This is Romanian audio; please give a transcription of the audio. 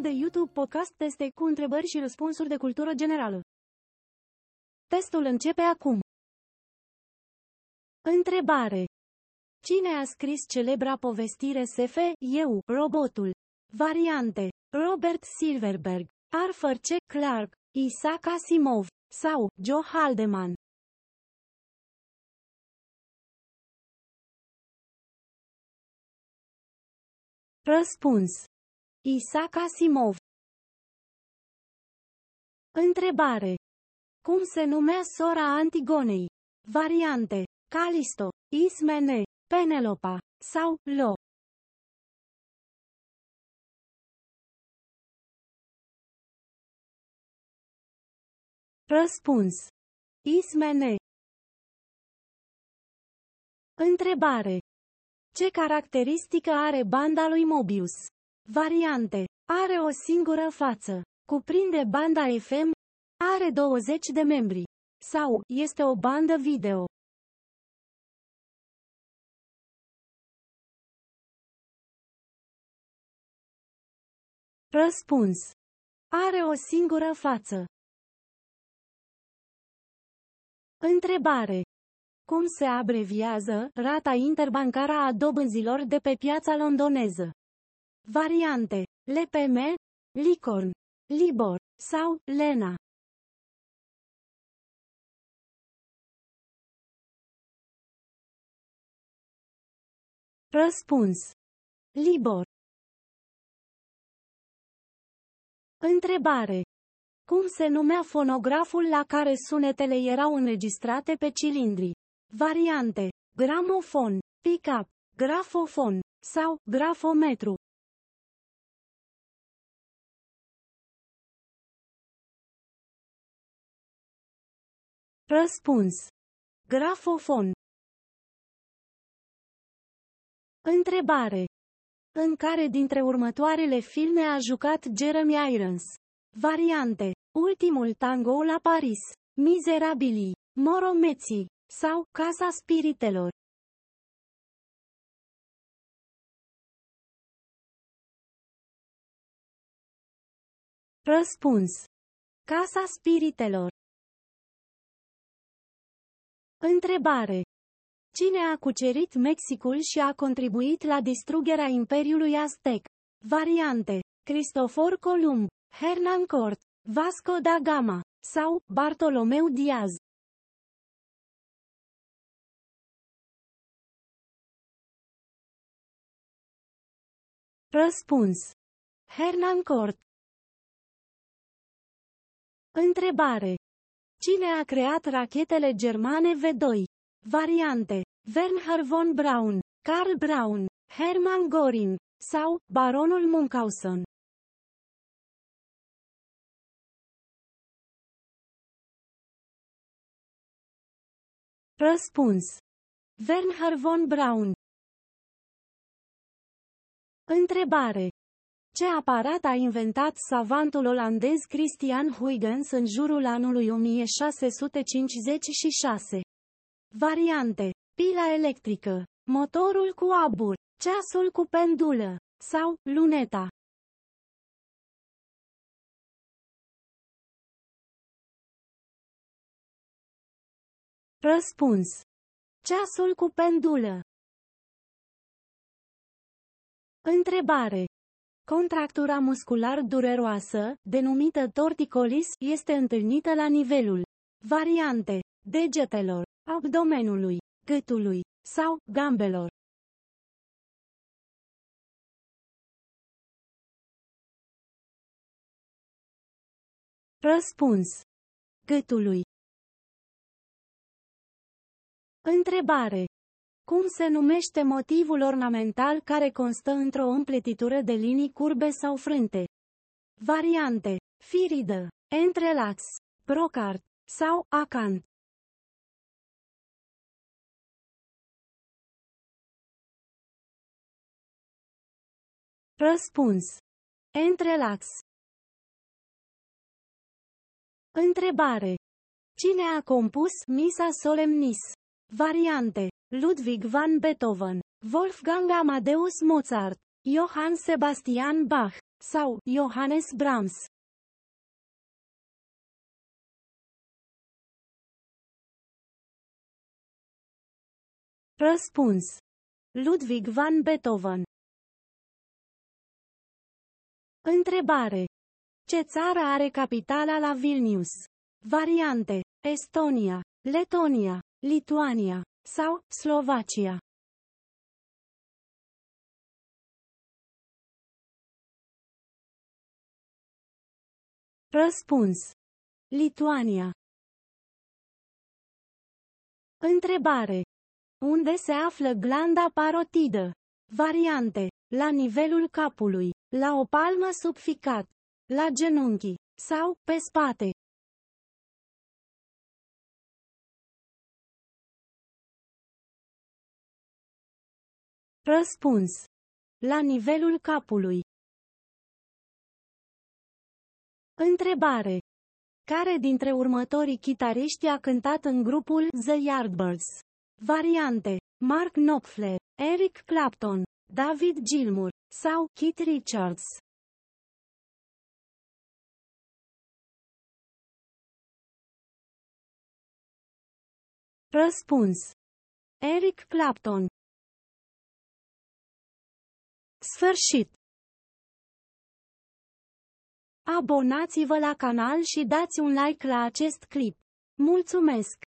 Canalul de YouTube Podcast Teste cu întrebări și răspunsuri de cultură generală. Testul începe acum. Întrebare. Cine a scris celebra povestire SF, Eu, robotul? Variante. Robert Silverberg, Arthur C. Clarke, Isaac Asimov sau Joe Haldeman. Răspuns. Isaac Asimov. Întrebare. Cum se numea sora Antigonei? Variante. Calisto, Ismene, Penelopa sau Lo. Răspuns. Ismene. Întrebare. Ce caracteristică are banda lui Mobius? Variante. Are o singură față. Cuprinde banda FM. Are 20 de membri. Sau, este o bandă video. Răspuns. Are o singură față. Întrebare. Cum se abreviază rata interbancară a dobânzilor de pe piața londoneză? Variante. LPM, Licorn, Libor sau Lena. Răspuns. Libor. Întrebare. Cum se numea fonograful la care sunetele erau înregistrate pe cilindri? Variante. Gramofon, pick-up, grafofon sau grafometru. Răspuns. Grafofon. Întrebare. În care dintre următoarele filme a jucat Jeremy Irons? Variante. Ultimul tango la Paris. Miserabili. Moro Mezzi. Sau Casa Spiritelor. Răspuns. Casa Spiritelor. Întrebare. Cine a cucerit Mexicul și a contribuit la distrugerea Imperiului Aztec? Variante. Cristofor Columb, Hernán Cort, Vasco da Gama sau Bartolomeu Diaz. Răspuns. Hernán Cort. Întrebare. Cine a creat rachetele germane V2? Variante. Wernher von Braun, Karl Braun, Hermann Göring sau Baronul Munchausen. Răspuns. Wernher von Braun. Întrebare. Ce aparat a inventat savantul olandez Christian Huygens în jurul anului 1656? Variante. Pila electrică, motorul cu abur, ceasul cu pendulă sau luneta. Răspuns. Ceasul cu pendulă. Întrebare. Contractura muscular dureroasă, denumită torticolis, este întâlnită la nivelul variante degetelor, abdomenului, gâtului sau gambelor. Răspuns. Gâtului. Întrebare. Cum se numește motivul ornamental care constă într-o împletitură de linii curbe sau frânte? Variante. Firidă, entrelax, brocart sau acant. Răspuns. Entrelax. Întrebare. Cine a compus Misa Solemnis? Variante. Ludwig van Beethoven, Wolfgang Amadeus Mozart, Johann Sebastian Bach sau Johannes Brahms. Răspuns. Ludwig van Beethoven. Întrebare. Ce țară are capitala la Vilnius? Variante. Estonia, Letonia, Lituania sau Slovacia. Răspuns. Lituania. Întrebare. Unde se află glanda parotidă? Variante. La nivelul capului, la o palmă sub ficat, la genunchi sau pe spate. Răspuns. La nivelul capului. Întrebare. Care dintre următorii chitariști a cântat în grupul The Yardbirds? Variante. Mark Knopfler, Eric Clapton, David Gilmour sau Keith Richards. Răspuns. Eric Clapton. Sfârșit. Abonați-vă la canal și dați un like la acest clip. Mulțumesc!